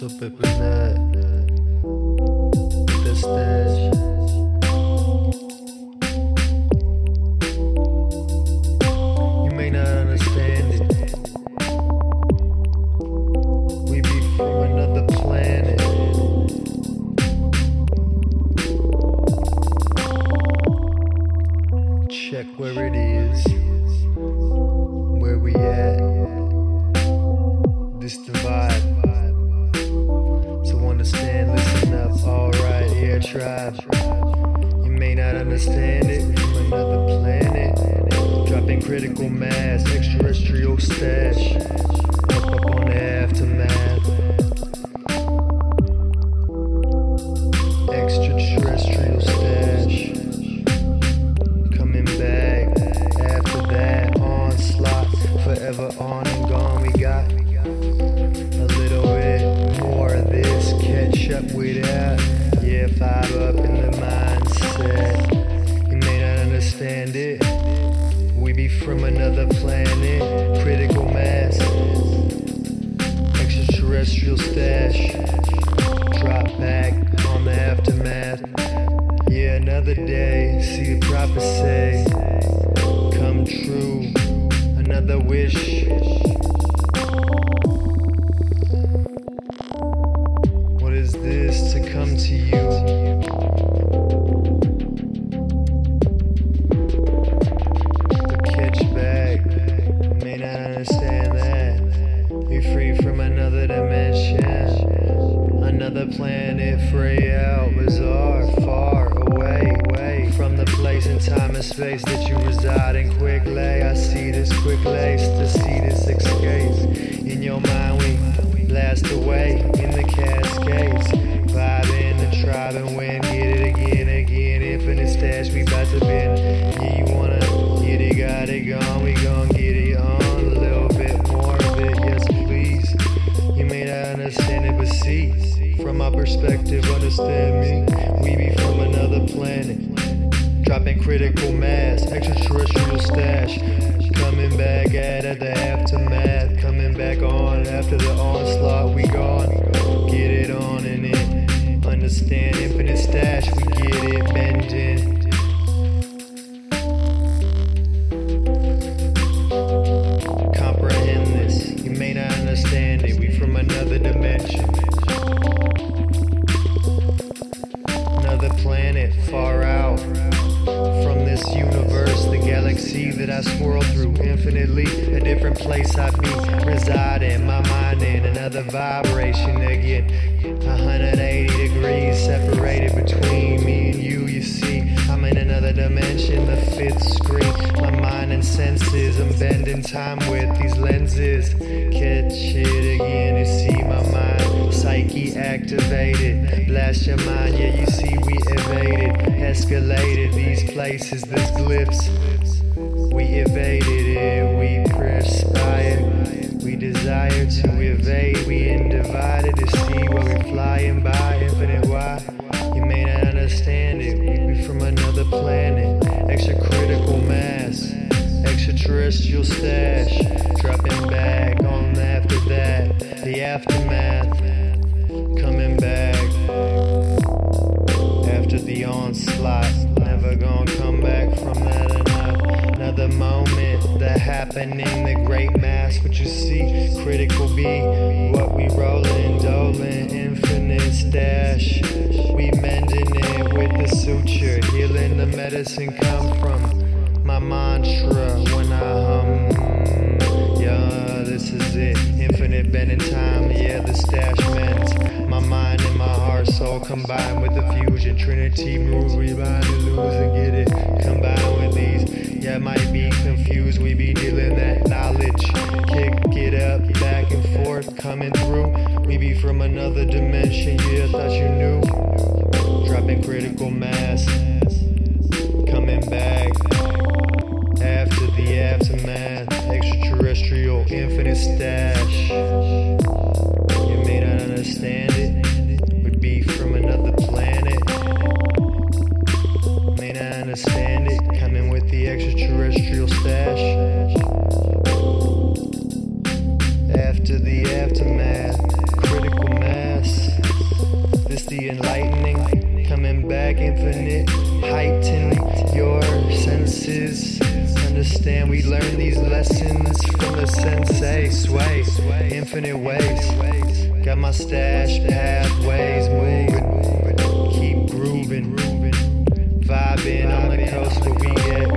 Epinat? The. You may not understand it. We be from another planet. Check where it is. Tribe. You may not understand it from another planet. Dropping critical mass, extraterrestrial stash. Say. Come true. Another wish. What is this to come to you? The catch back. May not understand space that you reside in. Quickly, I see this quick lace to see this escapes. In your mind, we blast away in the cascades. Vibe in the tribe and win, get it again, again. Infinite stash, we bout to bend. Yeah, you wanna get it, got it gone, we gon' get it on. A little bit more of it, yes, please. You may not understand it, but see, from my perspective, understand me. We be from another planet. Dropping critical mass, extraterrestrial stash. Coming back at it, the aftermath. Coming back on after the onslaught, we gone. Get it on and in. Understand infinite universe, the galaxy that I swirl through infinitely. A different place I be residing, my mind in another vibration again. 180 degrees separated between me and you. You see, I'm in another dimension, the fifth screen. My mind and senses, I'm bending time with these lenses. Catch it again, you see my mind, psyche activated. Blast your mind, yeah, escalated these places, these glyphs. We evaded it, we perspired. We desire to evade, we undivided to see what we're flying by. Infinite why? You may not understand it. We be from another planet, extra critical mass, extraterrestrial stash. Dropping back on after that, the aftermath. Coming back the onslaught. Never gonna come back from that enough. Another moment, the happening, the great mass. What you see, critical be what we rollin', dolin', infinite stash. We mending it with the suture, healing the medicine come from my mantra when I hum. Yeah, this is it. Infinite bending time, combined with the fusion. Trinity moves, we bind and lose and get it. Combine with these, yeah, might be confused. We be dealing that knowledge. Kick it up, back and forth, coming through. We be from another dimension, yeah, thought you knew. Dropping critical mass, understand. We learn these lessons from the sensei. Sway, infinite ways. Got my stash pathways moving. Keep grooving. Vibing on the coast where we at,